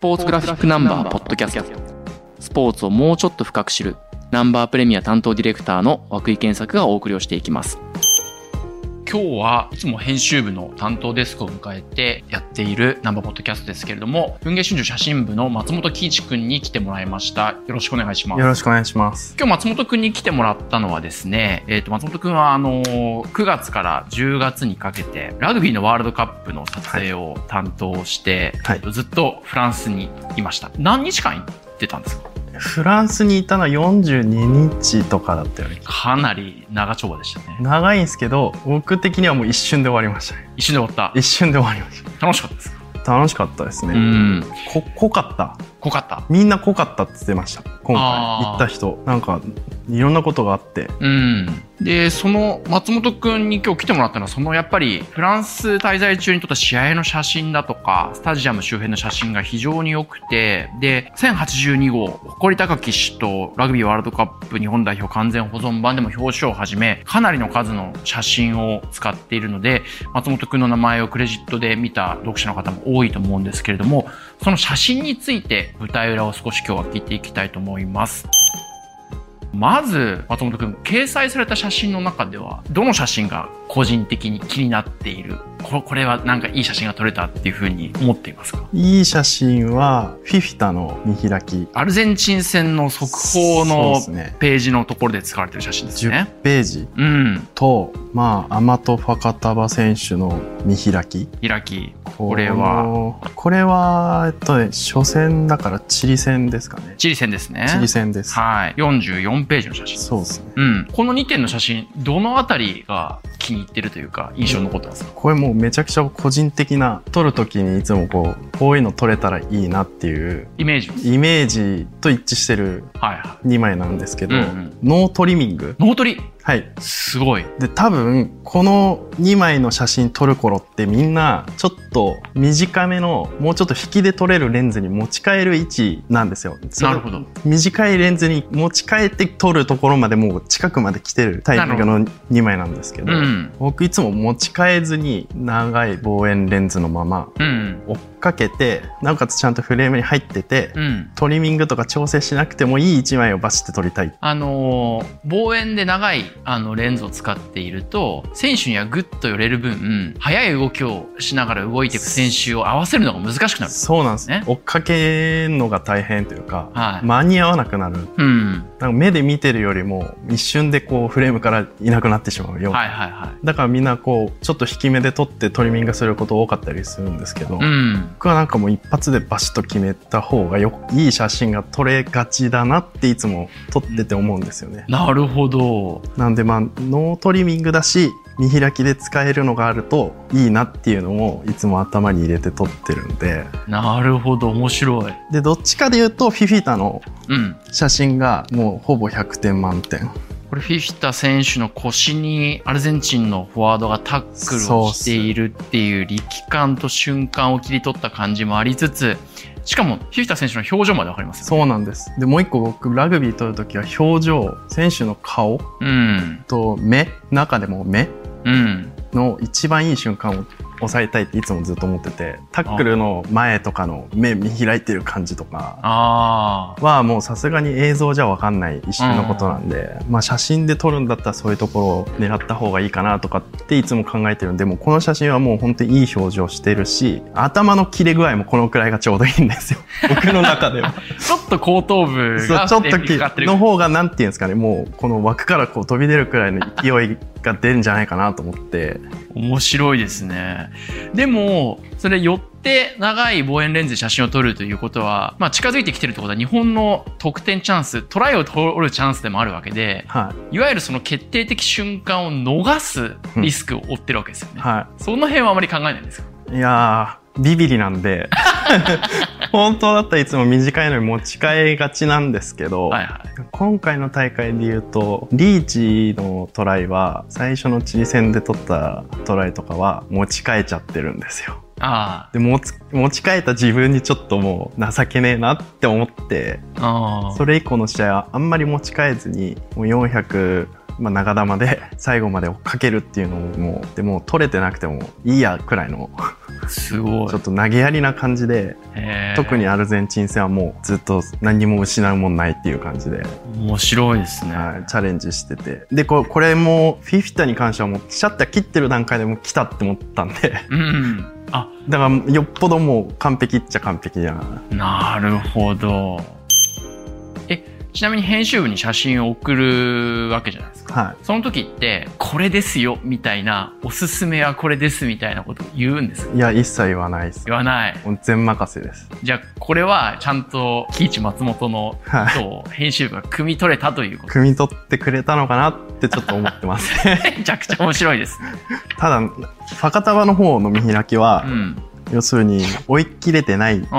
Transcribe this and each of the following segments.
ポーツグラフィックナンバーポッドキャスト。スポーツをもうちょっと深く知るナンバープレミア担当ディレクターの涌井健作がお送りをしていきます。今日はいつも編集部の担当デスクを迎えてやっているナンバーポッドキャストですけれども文藝春秋写真部の松本喜一くんに来てもらいました。よろしくお願いします。よろしくお願いします。今日松本くんに来てもらったのはですね、えっ、と、松本くんはあの、9月から10月にかけて、ラグビーのワールドカップの撮影を担当して、はい。えっとずっとフランスにいました。何日間行ってたんですか？フランスにいたのは42日とかだったよね。かなり長丁場でしたね。長いんですけど、僕的にはもう一瞬で終わりましたね。一瞬で終わっ一瞬で終わりました。楽しかったですか？た。楽しかったですうね。濃かった。濃かった？みんな濃かったって言ってました。今回行った人。なんか、いろんなことがあって。うん。で、その松本くんに今日来てもらったのは、そのやっぱりフランス滞在中に撮った試合の写真だとか、スタジアム周辺の写真が非常に良くて、で、1082号、誇り高き首都ラグビーワールドカップ日本代表完全保存版でも表彰をはじめ、かなりの数の写真を使っているので、松本くんの名前をクレジットで見た読者の方も多いと思うんですけれども、その写真について舞台裏を少し今日は聞いていきたいと思います。まず、松本くん、掲載された写真の中では、どの写真が個人的に気になっているここれはなんかいい写真が撮れたっていうふうに思っていますか？いい写真は、フィフィタの見開き。アルゼンチン戦の速報の。ページのところで使われてる写真です10ね。ページうん。と、まあ、アマト・ファカタバ選手の見開き。開き。これは、のこれは、えっとね、初戦だからチリ戦ですかね。チリ戦ですね。チリ戦です。はい。44ページの写真。そうですね。うん。この2点の写真、どのあたりが気に入ってるというか、印象に残ってますか？これもうめちゃくちゃ個人的な、撮るときにいつもこう、こういうの撮れたらいいなっていう、イメージ。イメージと一致してるはいは2枚なんですけど、うんうんノートリミング。い。脳トリ。はい。すごい。で、多分、この2枚の写真撮る頃ってみんな、ちょっと短めの、もうちょっと引きで撮れるレンズに持ち替える位置なんですよ。なるほど。短いレンズに持ち替えて撮るところまでもう近くまで来てるタイプの2枚なんですけど、うん。僕いつも持ち替えずに長い望遠レンズのままうん。追っかけて、なおかつちゃんとフレームに入ってて、うん。トリミングとか調整しなくてもいい1枚をバシッて撮りたい。あのー望遠で長いあのレンズを使っていると、選手にはグッと寄れる分、速い動きをしながら動いていく選手を合わせるのが難しくなる。そうなんですね追っかけるのが大変というか、はい間に合わなくなる。うん。なんか目で見てるよりも一瞬でこうフレームからいなくなってしまうようなはいはいはい。だからみんなこうちょっと引き目で撮ってトリミングすること多かったりするんですけど、うん。僕はなんかもう一発でバシッと決めた方がよいい写真が撮れがちだなっていつも撮ってて思うんですよね。なるほど。なんでまあノートリミングだし見開きで使えるのがあるといいなっていうのもいつも頭に入れて撮ってるんでなるほど。面白い。でどっちかで言うとフィフィタのうん。写真がもうほぼ100点満点。これフィフィタ選手の腰にアルゼンチンのフォワードがタックルをしているっていう力感と瞬間を切り取った感じもありつつ、しかもフィフィタ選手の表情までわかりますよね。そうなんです。で、もう一個僕、ラグビー撮るときは表情、選手の顔うん。と目、中でも目うん。の一番いい瞬間を抑えたいっていつもずっと思ってて、タックルの前とかの目見開いてる感じとかああ。はもうさすがに映像じゃわかんない一瞬のことなんで、まあ写真で撮るんだったらそういうところを狙った方がいいかなとかっていつも考えてるんで、もうこの写真はもう本当にいい表情してるし、頭の切れ具合もこのくらいがちょうどいいんですよ。僕の中では。ちょっと後頭部がちょっとき。の方がなんていうんですかねもうこの枠からこう飛び出るくらいの勢いが出るんじゃないかなと思って面白いですね。でも、それ寄って長い望遠レンズで写真を撮るということは、まあ近づいてきてるってことは日本の得点チャンス、トライを取るチャンスでもあるわけで、はい。わゆるその決定的瞬間を逃すリスクを負ってるわけですよね。はその辺はあまり考えないんですか？いいやービビリなんで 本当だったらいつも短いのに持ち替えがちなんですけど、はいはい。今回の大会で言うとリーチのトライは最初のチリ戦で取ったトライとかは持ち替えちゃってるんですよあで持ち持ち替えた自分にちょっともう情けねえなって思ってあ。ああ。それ以降の試合はあんまり持ち替えずにもう400まあ、長玉で最後まで追っかけるっていうのももうでも取れてなくてもいいやくらいのすごい。ちょっと投げやりな感じで特にアルゼンチン戦はもうずっと何も失うもんないっていう感じで、面白いですね、はい、チャレンジしてて。でここれもフィフィタに関してはもうシャッター切ってる段階でもう来たって思ったんで。うん。あ。だからよっぽどもう完璧っちゃ完璧じゃんなるほど。えちなみに編集部に写真を送るわけじゃないですか。はその時ってこれですよみたいなおすすめはこれですみたいなこと言うんですか？いいや一切言わないです。言わない。全任せです。じゃあこれはちゃんと喜一松本のはい。ことを編集部が汲み取れたということ汲み取ってくれたのかなってちょっと思ってますね。めちゃくちゃ面白いです。ねただファカタバの方の見開きは、うん要するに追い切れてない。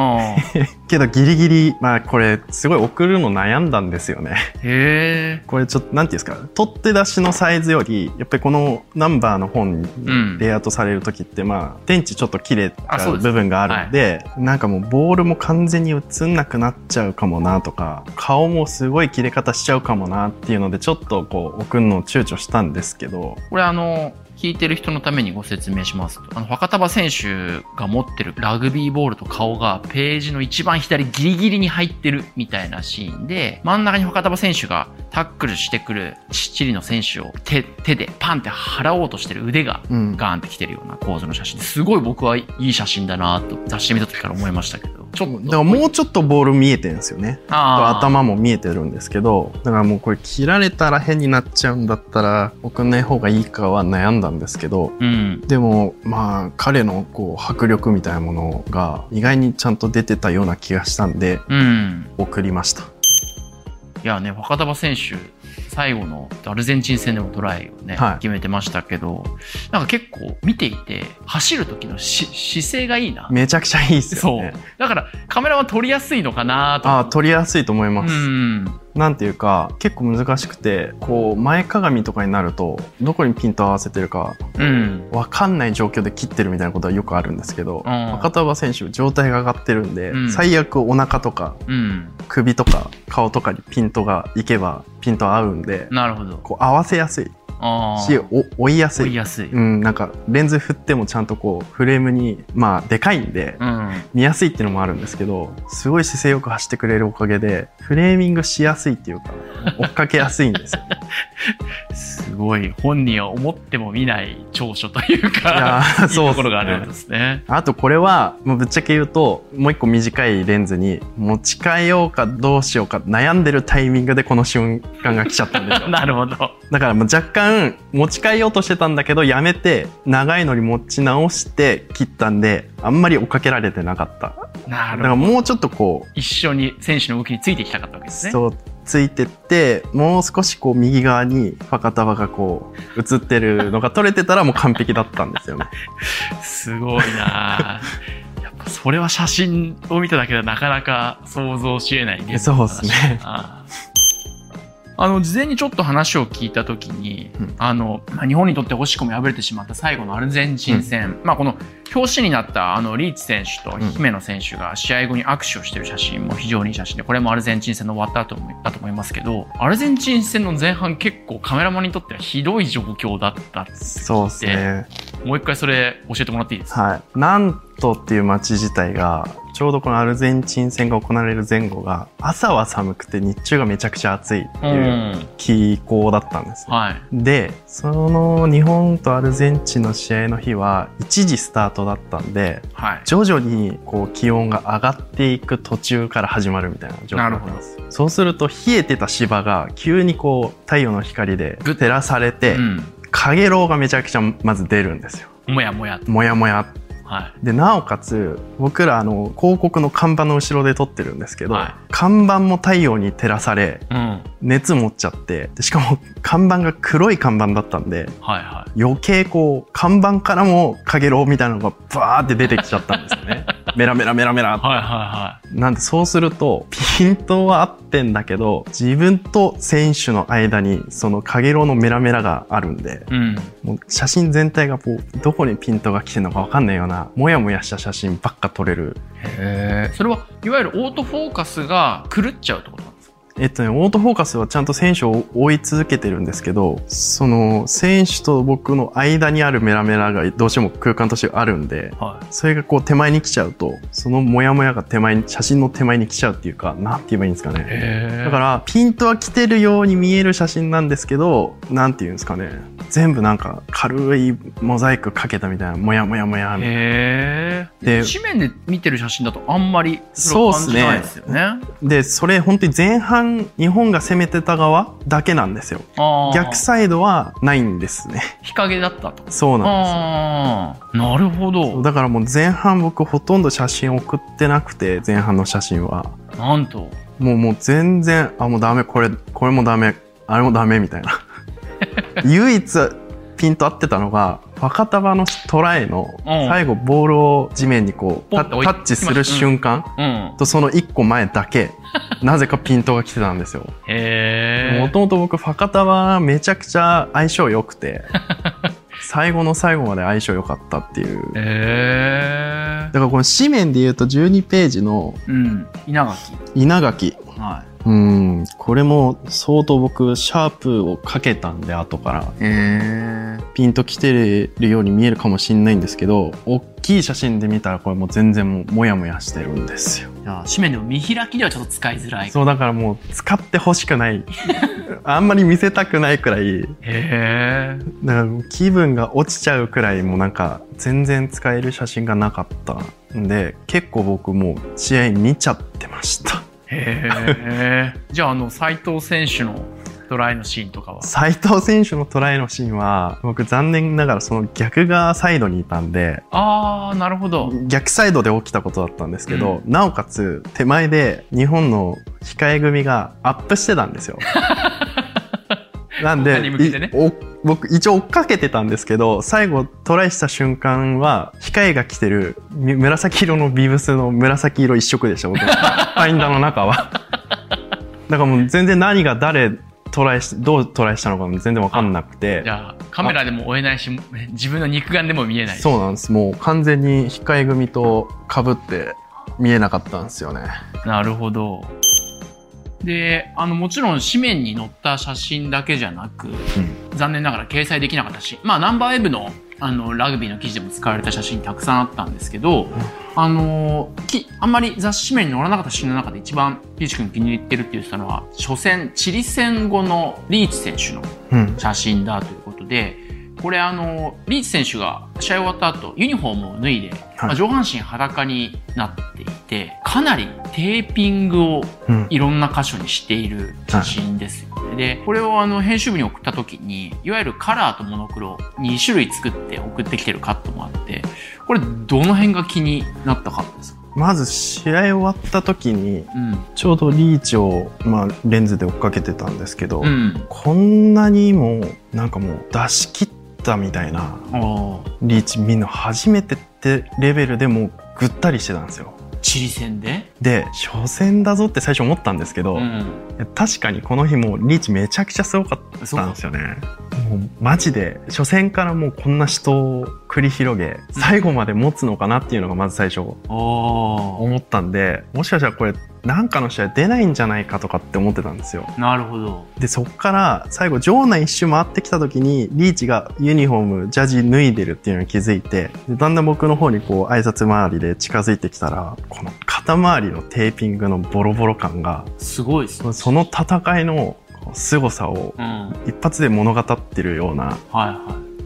けどギリギリまあこれすごい送るの悩んだんですよね。へえ。これちょっとなんていうんですか？取っ手出しのサイズよりやっぱりこのナンバーの本にうん。レイアウトされる時って、まあ電池ちょっと切れちゃあそうです。う部分があるんでなんかもうボールも完全に映んなくなっちゃうかもなとか顔もすごい切れ方しちゃうかもなっていうのでちょっとこう送るのを躊躇したんですけど。これあの聞いてる人のためにご説明しますと、あの、ファカタバ選手が持ってるラグビーボールと顔がページの一番左ギリギリに入ってるみたいなシーンで、真ん中にファカタバ選手がタックルしてくるチリの選手を手、手でパンって払おうとしてる腕がうん。ガーンって来てるような構図の写真ですごい僕はいい写真だなと雑誌見た時から思いましたけど、ちょっと。だからもうちょっとボール見えてるんですよね頭も見えてるんですけどだからもうこれ切られたら変になっちゃうんだったら送んない方がいいかは悩んだんですけどうん。でもまあ彼のこう迫力みたいなものが意外にちゃんと出てたような気がしたんでうん。送りましたいやね、若田選手、最後のアルゼンチン戦でもトライをね、はい決めてましたけど、なんか結構見ていて、走る時のし姿勢がいいな。めちゃくちゃいいっすよそうね。だからカメラは撮りやすいのかなと。ああ撮りやすいと思います、うん。なんていうか結構難しくてこう前かがみとかになるとどこにピント合わせてるかうん。分かんない状況で切ってるみたいなことはよくあるんですけど、うん若田選手状態が上がってるんで、うん最悪お腹とかうん。首とか顔とかにピントがいけばピント合うんでなるほど。こう合わせやすい。しお追いやすい撮りやすい。うん、なんかレンズ振ってもちゃんとこうフレームにまあでかいんでうん。見やすいっていうのもあるんですけどすごい姿勢よく走ってくれるおかげでフレーミングしやすいっていうか追っかけやすいんですよすごい、本人は思っても見ない長所といういやか、ーいいそうっすねところがあるんですね。あとこれはもうぶっちゃけ言うともう一個短いレンズに持ち替えようかどうしようか悩んでるタイミングでこの瞬間が来ちゃったんですよ なるほど。だからもう若干持ち替えようとしてたんだけどやめて長いのに持ち直して切ったんであんまり追っかけられてなかっただからなるほど。もうちょっとこう一緒に選手の動きについていきたかったわけですね。そうついてってもう少しこう右側にファカタバがこう映ってるのが撮れてたらもう完璧だったんですよね。すごいなあ。やっぱそれは写真を見ただけではなかなか想像し得ない現そうですね。あの、事前にちょっと話を聞いたときに、うん。あの、まあ日本にとって惜しくも敗れてしまった最後のアルゼンチン戦、まあこの表紙になったあのリーチ選手と姫野選手が試合後に握手をしている写真も非常にいい写真で、これもアルゼンチン戦の終わった後だと思いますけど、アルゼンチン戦の前半結構カメラマンにとってはひどい状況だったって。そうですね。もう一回それ教えてもらっていいですか？はい。なんとっていう街自体がちょうどこのアルゼンチン戦が行われる前後が朝は寒くて日中がめちゃくちゃ暑いっていう気候だったんですね、はい。でその日本とアルゼンチンの試合の日は1時スタートだったんではい。徐々にこう気温が上がっていく途中から始まるみたいな状況だったんですそうすると冷えてた芝が急にこう太陽の光で照らされて、うん。かげろうがめちゃくちゃまず出るんですよもやもやと。もやもやはい。でなおかつ僕らあの広告の看板の後ろで撮ってるんですけど、はい看板も太陽に照らされうん。はい熱持っちゃってでしかも看板が黒い看板だったんでは余計こう看板からもかげろうみたいなのがバーって出てきちゃったんですよねメラメラメラメラい。はいはなんでそうするとピントは合ってんだけど自分と選手の間にそのかげろうのメラメラがあるんでいはい。うん。もう写真全体がこうどこにピントが来てるのか分かんないようなもやもやした写真ばっか撮れるへえ。それはいわゆるオートフォーカスが狂っちゃうってこと？えっとね、オートフォーカスはちゃんと選手を追い続けてるんですけど、その選手と僕の間にあるメラメラがどうしても空間としてあるんで、はい。それがこう手前に来ちゃうと、そのモヤモヤが手前に、写真の手前に来ちゃうっていうか、なんて言えばいいんですかね。へだから、ピントは来てるように見える写真なんですけど、なんて言うんですかね。全部なんか軽いモザイクかけたみたいな、モヤモヤモヤみたいな。で紙面で見てる写真だとあんまりそうっすね感じないですよね。で、それ本当に前半、日本が攻めてた側だけなんですよ。逆サイドはないんですね。日陰だったと。そうなんああ、なるほ。ど。だからもう前半僕ほとんど写真送ってなくて、前半の写真は。なんと。もうもう全然、あ、もうダメ、これ、これもダメ、あれもダメみたいな。唯一ピント合ってたのが、ファカタバのトライのうん最後ボールを地面にこうタッチする瞬間うん。とその一個前だけ、なぜかピントが来てたんですよ。へえ。もともと僕ファカタバめちゃくちゃ相性良くて、最後の最後まで相性良かったっていう。へえ。だからこの紙面で言うと12ページのうん。稲垣。稲垣。はうん、これも相当僕、シャープをかけたんで、後から。え。ピンと来てるように見えるかもしんないんですけど、大きい写真で見たらこれもう全然もうモヤモヤしてるんですよ。紙面でも見開きではちょっと使いづらい。そう、だからもう使ってほしくない。あんまり見せたくないくらい、へえ。だから気分が落ちちゃうくらいもうなんか全然使える写真がなかったんで、結構僕もう試合見ちゃってました。へえ。じゃあ、あの、斉藤選手のトライのシーンとかは？斉藤選手のトライのシーンは、僕残念ながらその逆側サイドにいたんで、ああ、なるほど。逆サイドで起きたことだったんですけど、なおかつ手前で日本の控え組がアップしてたんですよ。なんでね僕一応追っかけてたんですけど最後トライした瞬間は控えが着てるみ紫色のビブスの紫色一色でした僕のファインダーの中は。だからもう全然何が誰トライしどうトライしたのかも全然わかんなくてじゃあ、カメラでも追えないし、自分の肉眼でも見えないし。そうなんですもう完全に控え組と被って見えなかったんですよね。なるほど。で、あの、もちろん紙面に載った写真だけじゃなく、残念ながら掲載できなかったし、まあ、ナンバーウェブの、あの、ラグビーの記事でも使われた写真たくさんあったんですけど、あの、き、あんまり雑誌面に載らなかった写真の中で一番、ピーチ君気に入ってるって言ってたのは、初戦、チリ戦後のリーチ選手のうん。写真だということで、これあの、リーチ選手が試合終わった後、ユニフォームを脱いで、まあ上半身裸になっていて、かなりテーピングをうんいろんな箇所にしている写真ですよね。で、これをあの編集部に送った時に、いわゆるカラーとモノクロ2種類作って送ってきてるカットもあって、これどの辺が気になったカットですかまず試合終わった時にうん。ちょうどリーチを、まあ、レンズで追っかけてたんですけど、うん。こんなにもなんかもう出し切ったみたいなリーチ見るの初めてってレベルでもうぐったりしてたんですよ。チリ戦で？で初戦だぞって最初思ったんですけど、うん。確かにこの日もリーチめちゃくちゃすごかったんですよね。もうマジで初戦からもうこんな死闘を繰り広げ最後まで持つのかなっていうのがまず最初。思ったんでもしかしたらこれなんかの試合出ないんじゃないかとかって思ってたんですよ。なるほど。でそっから最後場内一周回ってきた時にリーチがユニフォームジャージ脱いでるっていうのに気づいてでだんだん僕の方にこう挨拶回りで近づいてきたらこの肩周りのテーピングのボロボロ感がすごいですね。その戦いのこう凄さをうん。はい一発で物語ってるようなは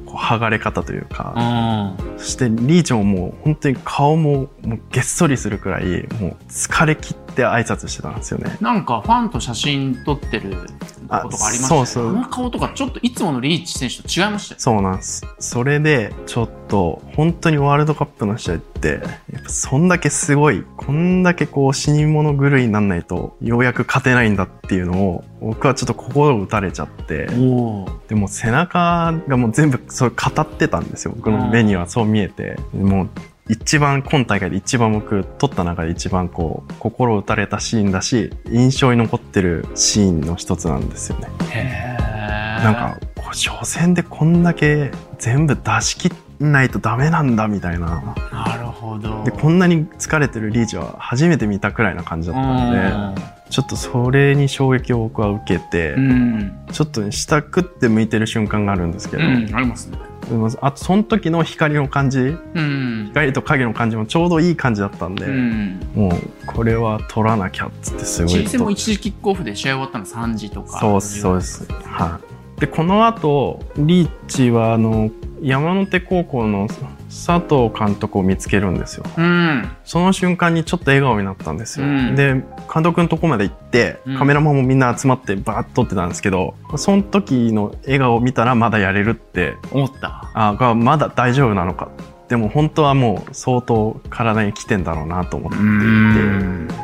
こう剥がれ方というか、い。うん。そしてリーチももう本当に顔ももうげっそりするくらいもう疲れ切って挨拶してたんですよね。なんかファンと写真撮ってることがありましたね。あそうそうあの顔とかちょっといつものリーチ選手と違いましたよ。そうなんです。それで、ちょっと、本当にワールドカップの試合って、やっぱそんだけすごい、こんだけこう死に物狂いになんないと、ようやく勝てないんだっていうのを、僕はちょっと心を打たれちゃって、おでも背中がもう全部それ語ってたんですよ。僕の目にはそう見えて。もう、一番、今大会で一番僕、撮った中で一番こう、心を打たれたシーンだし、印象に残ってるシーンの一つなんですよね。へー。なんか、初戦でこんだけ全部出し切っんないとダメなんだみたいな。なるほど。で、こんなに疲れてるリーチは初めて見たくらいな感じだったんで、ちょっとそれに衝撃を僕は受けて、うん。ちょっとね下食って向いてる瞬間があるんですけど、うんありますねあとその時の光の感じ、うん。光と影の感じもちょうどいい感じだったんで、うん。もうこれは取らなきゃっつってすごいチー戦も一時キックオフで試合終わったの3時とか。そうですそうです。はい。でこの後リーチはあの山手高校の佐藤監督を見つけるんですよ。うん。その瞬間にちょっと笑顔になったんですよ、うん。で監督のとこまで行ってうん。カメラマンもみんな集まってバーッと撮ってたんですけどその時の笑顔を見たらまだやれるって思った。あ。がまだ大丈夫なのか。でも本当はもう相当体に来てんだろうなと思っていて。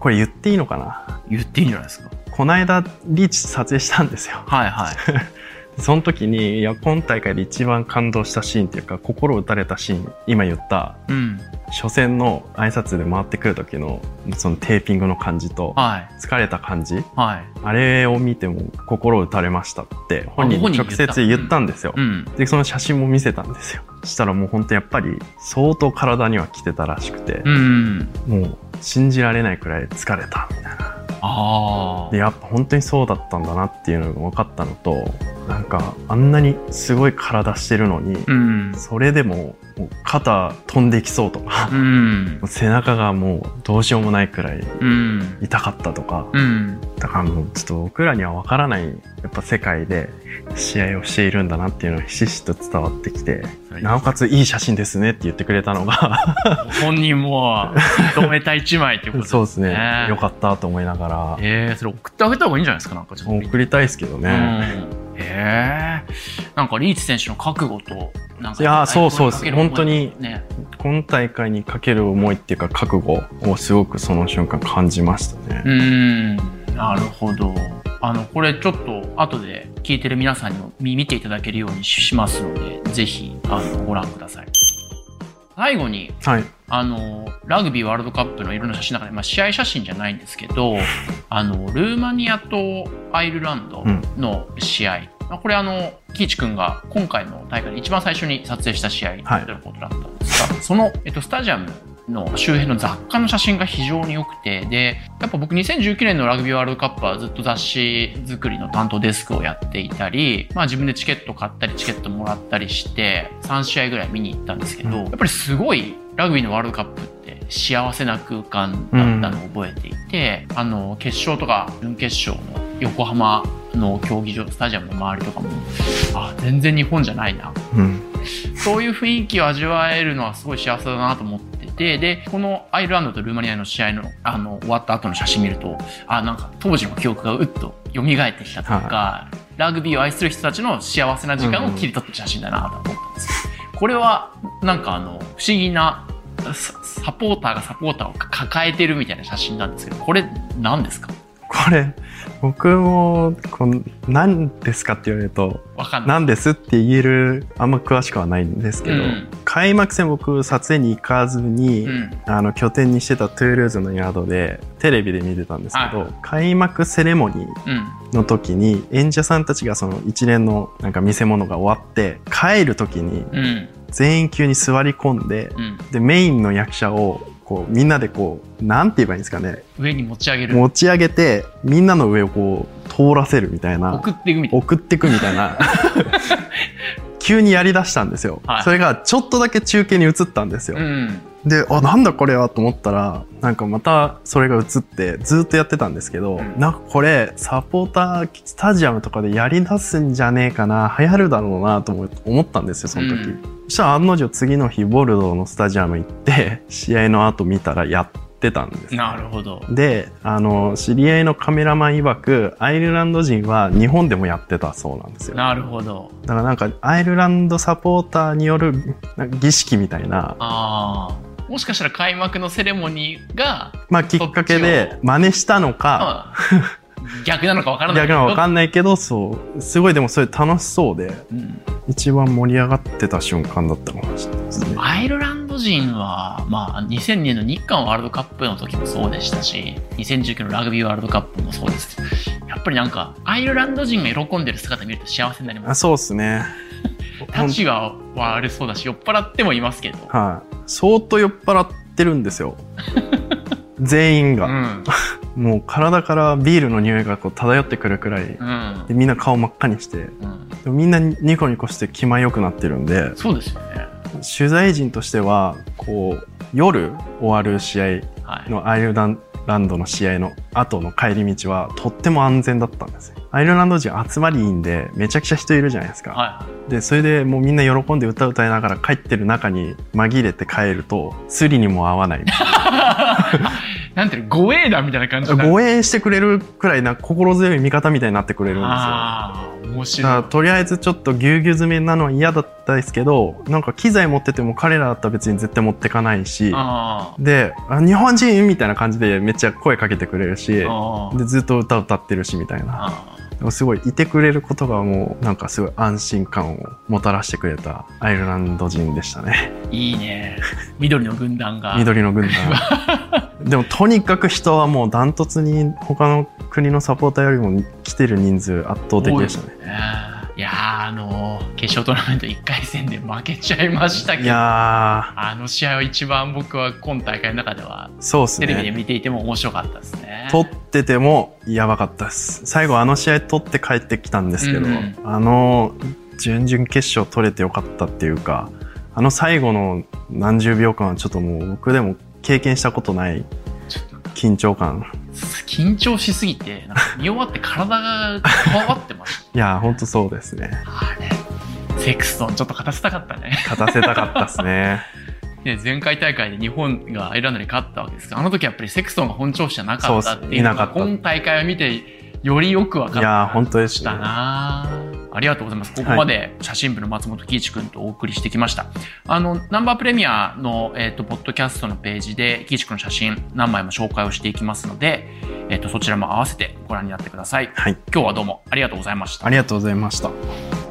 これ言っていいのかな？言っていいんじゃないですか。この間リーチ撮影したんですよ。はいはい その時にいや今大会で一番感動したシーンっていうか心打たれたシーン今言ったうん初戦の挨拶で回ってくる時のそのテーピングの感じとはい疲れた感じはいあれを見ても心打たれましたって本人に直接言ったんですよ。うんでその写真も見せたんですよ。したらもう本当やっぱり相当体には来てたらしくて、うんもう信じられないくらい疲れたみたいな。ああでやっぱ本当にそうだったんだなっていうのが分かったのとなんかあんなにすごい体してるのに、うん。それでも肩飛んできそうとかう、ん。背中がもうどうしようもないくらいうん。痛かったとか、うん。だからもうちょっと僕らには分からないやっぱ世界で試合をしているんだなっていうのがひしひしと伝わってきてなおかついい写真ですねって言ってくれたのが 本人も認めた一枚っていうこと そうですね。ねよかったと思いながら。えー、それ送ってあげた方がいいんじゃないですか？なんかちょっと送りたいですけどね。うん。へえなんかリーチ選手の覚悟となんかいやーそうそうかける思い本当にね今大会にかける思いっていうか覚悟をすごくその瞬間感じましたね。うん。なるほど。あのこれちょっと後で聞いてる皆さんにも見見ていただけるようにしますのでぜひあのご覧ください。最後にはい。あのラグビーワールドカップのいろんな写真の中で、まあ、試合写真じゃないんですけどあのルーマニアとアイルランドの試合、まあこれあの喜一君が今回の大会で一番最初に撮影した試合ということだったんですが、その、えっと、スタジアムの周辺の雑貨の写真が非常に良くてでやっぱ僕2019年のラグビーワールドカップはずっと雑誌作りの担当デスクをやっていたり、まあ、自分でチケット買ったりチケットもらったりして3試合ぐらい見に行ったんですけど、うん。やっぱりすごいラグビーのワールドカップって幸せな空間だったのを覚えていて、あの決勝とか準決勝の横浜の競技場スタジアムの周りとかもあ全然日本じゃないなうん。そういう雰囲気を味わえるのはすごい幸せだなと思ってて、で、このアイルランドとルーマニアの試合の、あの、終わった後の写真見ると、あ、なんか当時の記憶がうっと蘇ってきたというか、ラグビーを愛する人たちの幸せな時間を切り取った写真だなと思ったんですよ。これは、なんかあの、不思議な、ササポーターがサポーターを抱えてるみたいな写真なんですけど、これ何ですか？これ、僕も、この、何ですかって言われると、わかんない。何ですって言える、あんま詳しくはないんですけど、うん開幕戦僕撮影に行かずに、うん。あの、拠点にしてたトゥールーズの宿で、テレビで見てたんですけど、はい開幕セレモニーうん。の時に、演者さんたちがその一連のなんか見せ物が終わって、帰る時にうん。全員級に座り込んで、うん。で、メインの役者を、こう、みんなでこう、なんて言えばいいんですかね、上に持ち上げる。持ち上げて、みんなの上をこう、通らせるみたいな、送っていくみたいな。送ってくみたいな、急にやり出したんですよ。はいそれがちょっとだけ中継に映ったんですよ。うん。で、あ、なんだこれはと思ったら、なんかまたそれが映ってずっとやってたんですけど、うんなんかこれサポータースタジアムとかでやり出すんじゃねえかな、流行るだろうなと思思ったんですよ、その時。うんそしたら案の定次の日ボルドーのスタジアム行って、試合の後見たらやってたんです。なるほど。で、あの、知り合いのカメラマン曰く、アイルランド人は日本でもやってたそうなんですよ。なるほど。だからなんか、アイルランドサポーターによる儀式みたいな、ああ。もしかしたら開幕のセレモニーが、まあきっかけで真似したのか、うん逆なのかわからない逆なのかわかんないけど、そう、すごいでもそれ楽しそうで、うん一番盛り上がってた瞬間だったかもしれないですね。アイルランド人は、まあ、2002年の日韓ワールドカップの時もそうでしたし、2019のラグビーワールドカップもそうですけど、やっぱりなんか、アイルランド人が喜んでる姿見ると幸せになりまあす。そうですね。立ちは悪そうだし、酔っ払ってもいますけど。はい。相当酔っ払ってるんですよ。全員が。うん。もう体からビールの匂いがこう漂ってくるくらい。うん。でみんな顔真っ赤にして。うん。でもみんなニコニコして気前良くなってるんで、そうですよね。取材陣としては、こう、夜終わる試合はい。のアイルランドの試合の後の帰り道はとっても安全だったんですよ。アイルランド人集まりいいんで、めちゃくちゃ人いるじゃないですか。はで、それでもうみんな喜んで歌歌いながら帰ってる中に紛れて帰ると、スリにも合わない。い。なんていうの、護衛団みたいな感じ護衛してくれるくらいな心強い味方みたいになってくれるんですよ。ああ、面白い。とりあえずちょっとぎゅうぎゅう詰めなのは嫌だったですけど、なんか機材持ってても彼らだったら別に絶対持ってかないし、あで、あ日本人みたいな感じでめっちゃ声かけてくれるし、で、ずっと歌歌ってるしみたいな。あ。すごいいてくれることがもうなんかすごい安心感をもたらしてくれたアイルランド人でしたね。いいね。緑の軍団が。緑の軍団。でもとにかく人はもうダントツに他の国のサポーターよりも来てる人数圧倒的でしたね。ねいやーあのー決勝トーナメント1回戦で負けちゃいましたけいど、やあの試合は一番僕は今大会の中ではー、そうですテレビでね。見ていても面白かったですね。撮っててもやばかったです。最後あの試合撮って帰ってきたんですけど、うんあの準々決勝取れてよかったっていうか、あの最後の何十秒間はちょっともう僕でも経験したことない緊張感。緊張しすぎて、なんか見終わって体が変わってまし いやー、ほんとそうですね。た。あれ、セクストンちょっと勝たせたかったね。勝たせたかったですね。で 前回大会で日本がアイルランドに勝ったわけですが、あの時やっぱりセクストンが本調子じゃなかったっていうのが、今大会を見てよりよく分かっいやー、た。本当でしした。なありがとうございます。ここまで写真部の松本喜一君とお送りしてきました。あの、ナンバープレミアの、えっ、と、ポッドキャストのページで、喜一君の写真何枚も紹介をしていきますので、えっ、と、そちらも合わせてご覧になってください。はい。今日はどうもありがとうございましたあ。りがとうございました。